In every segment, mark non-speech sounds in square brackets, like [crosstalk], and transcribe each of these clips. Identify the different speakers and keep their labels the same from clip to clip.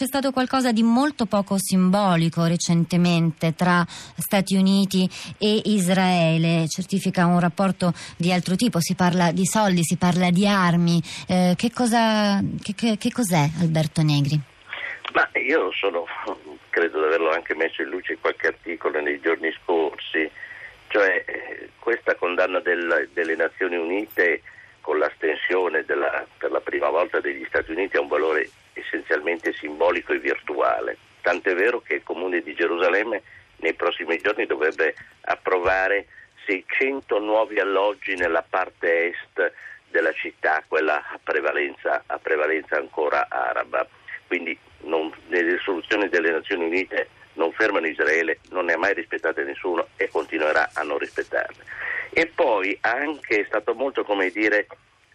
Speaker 1: C'è stato qualcosa di molto poco simbolico recentemente tra Stati Uniti e Israele, certifica un rapporto di altro tipo, si parla di soldi, si parla di armi. Eh, che, cosa, che, che, che cos'è Alberto Negri?
Speaker 2: Ma io sono, credo di averlo anche messo in luce in qualche articolo nei giorni scorsi, cioè eh, questa condanna del, delle Nazioni Unite con l'astensione della, per la prima volta degli Stati Uniti ha un valore essenzialmente simbolico e virtuale. Tant'è vero che il Comune di Gerusalemme nei prossimi giorni dovrebbe approvare 600 nuovi alloggi nella parte est della città, quella a prevalenza, a prevalenza ancora araba. Quindi non, le risoluzioni delle Nazioni Unite non fermano Israele, non ne ha mai rispettate nessuno e continuerà a non rispettarle. E poi anche è stato molto, come dire,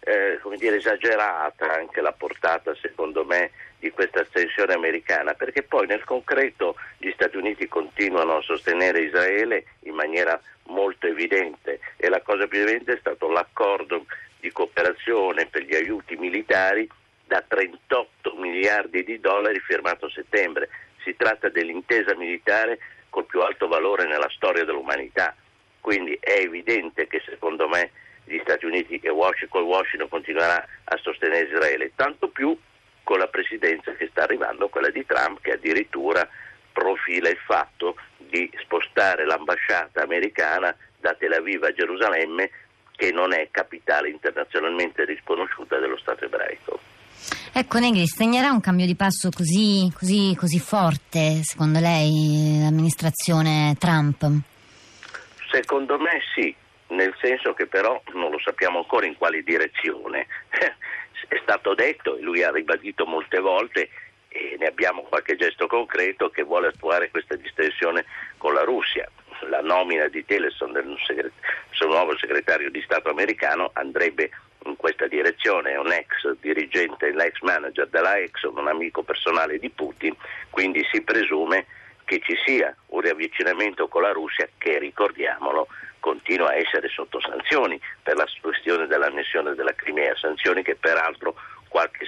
Speaker 2: eh, come dire, esagerata anche la portata, secondo me, di questa estensione americana, perché poi nel concreto gli Stati Uniti continuano a sostenere Israele in maniera molto evidente e la cosa più evidente è stato l'accordo di cooperazione per gli aiuti militari da 38 miliardi di dollari firmato a settembre. Si tratta dell'intesa militare col più alto valore nella storia dell'umanità. Quindi è evidente che secondo me gli Stati Uniti e Washington, Washington continuerà a sostenere Israele, tanto più con la presidenza che sta arrivando, quella di Trump, che addirittura profila il fatto di spostare l'ambasciata americana da Tel Aviv a Gerusalemme, che non è capitale internazionalmente riconosciuta dello Stato ebraico.
Speaker 1: Ecco Negri, segnerà un cambio di passo così, così, così forte, secondo lei, l'amministrazione Trump?
Speaker 2: Secondo me sì, nel senso che però non lo sappiamo ancora in quale direzione. [laughs] È stato detto e lui ha ribadito molte volte e ne abbiamo qualche gesto concreto che vuole attuare questa distensione con la Russia. La nomina di Tillerson del suo nuovo segretario di Stato americano andrebbe in questa direzione, è un ex dirigente, l'ex manager della Exxon, un amico personale di Putin, quindi si presume che ci sia un riavvicinamento con la Russia che, ricordiamolo, continua a essere sotto sanzioni per la questione dell'annessione della Crimea, sanzioni che peraltro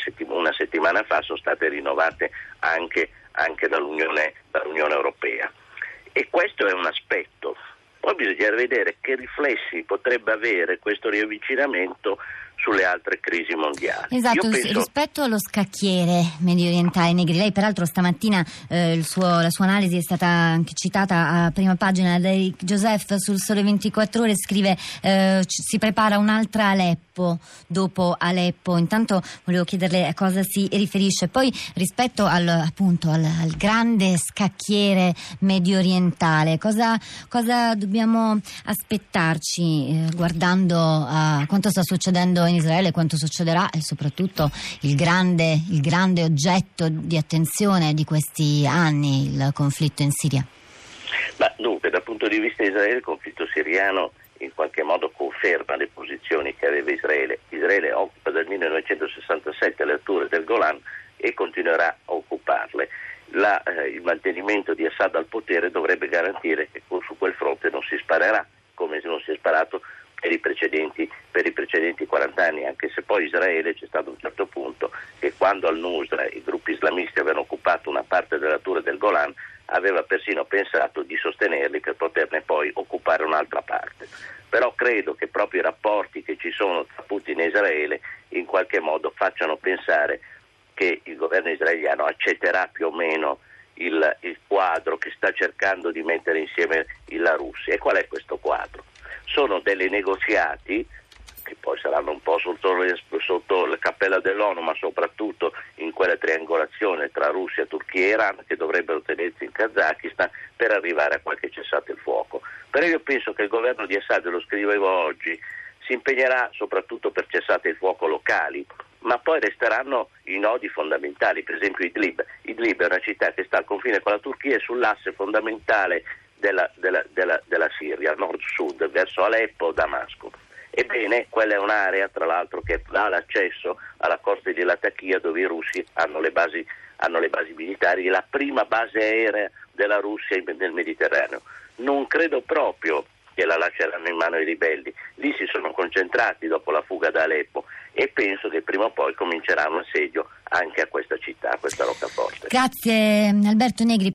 Speaker 2: settim- una settimana fa sono state rinnovate anche, anche dall'Unione, dall'Unione Europea. E questo è un aspetto. Poi bisogna vedere che riflessi potrebbe avere questo riavvicinamento sulle altre crisi mondiali.
Speaker 1: Esatto, penso... rispetto allo scacchiere medio orientale Negri, lei peraltro stamattina eh, suo, la sua analisi è stata anche citata a prima pagina da Joseph sul Sole 24 Ore, scrive eh, si prepara un'altra Aleppo dopo Aleppo, intanto volevo chiederle a cosa si riferisce, poi rispetto al, appunto, al, al grande scacchiere medio orientale, cosa, cosa dobbiamo aspettarci eh, guardando a quanto sta succedendo in Israele, quanto succederà e soprattutto il grande, il grande oggetto di attenzione di questi anni, il conflitto in Siria?
Speaker 2: Ma dunque, dal punto di vista Israele, il conflitto siriano in qualche modo conferma le posizioni che aveva Israele. Israele occupa dal 1967 le alture del Golan e continuerà a occuparle. La, eh, il mantenimento di Assad al potere dovrebbe garantire che su quel fronte non si sparerà, come non si è sparato per i, precedenti, per i precedenti 40 anni, anche se poi Israele c'è stato un certo punto che quando al-Nusra i gruppi islamisti avevano occupato una parte della Tura del Golan aveva persino pensato di sostenerli per poterne poi occupare un'altra parte. Però credo che proprio i rapporti che ci sono tra Putin e Israele in qualche modo facciano pensare che il governo israeliano accetterà più o meno il, il quadro che sta cercando di mettere insieme la Russia. E qual è questo quadro? sono dei negoziati poi saranno un po' sotto, sotto, la cappella dell'ONU, ma soprattutto in quella triangolazione tra Russia, Turchia e Iran che dovrebbero tenersi in Kazakistan per arrivare a qualche cessato il fuoco. Però io penso che il governo di Assad, lo scrivevo oggi, si impegnerà soprattutto per cessate il fuoco locali, ma poi resteranno i nodi fondamentali, per esempio Idlib. Idlib è una città che sta al confine con la Turchia e sull'asse fondamentale della, della, della, della Siria, nord-sud, verso Aleppo, Damasco. Ebbene, quella è un'area, tra l'altro, che dà l'accesso alla costa di Latakia dove i russi hanno le basi, hanno le basi militari, la prima base aerea della Russia nel Mediterraneo. Non credo proprio gliela lasceranno in mano ai ribelli. Lì si sono concentrati dopo la fuga da Aleppo e penso che prima o poi cominceranno assedio anche a questa città, a questa roccaforte.
Speaker 1: Grazie Alberto Negri.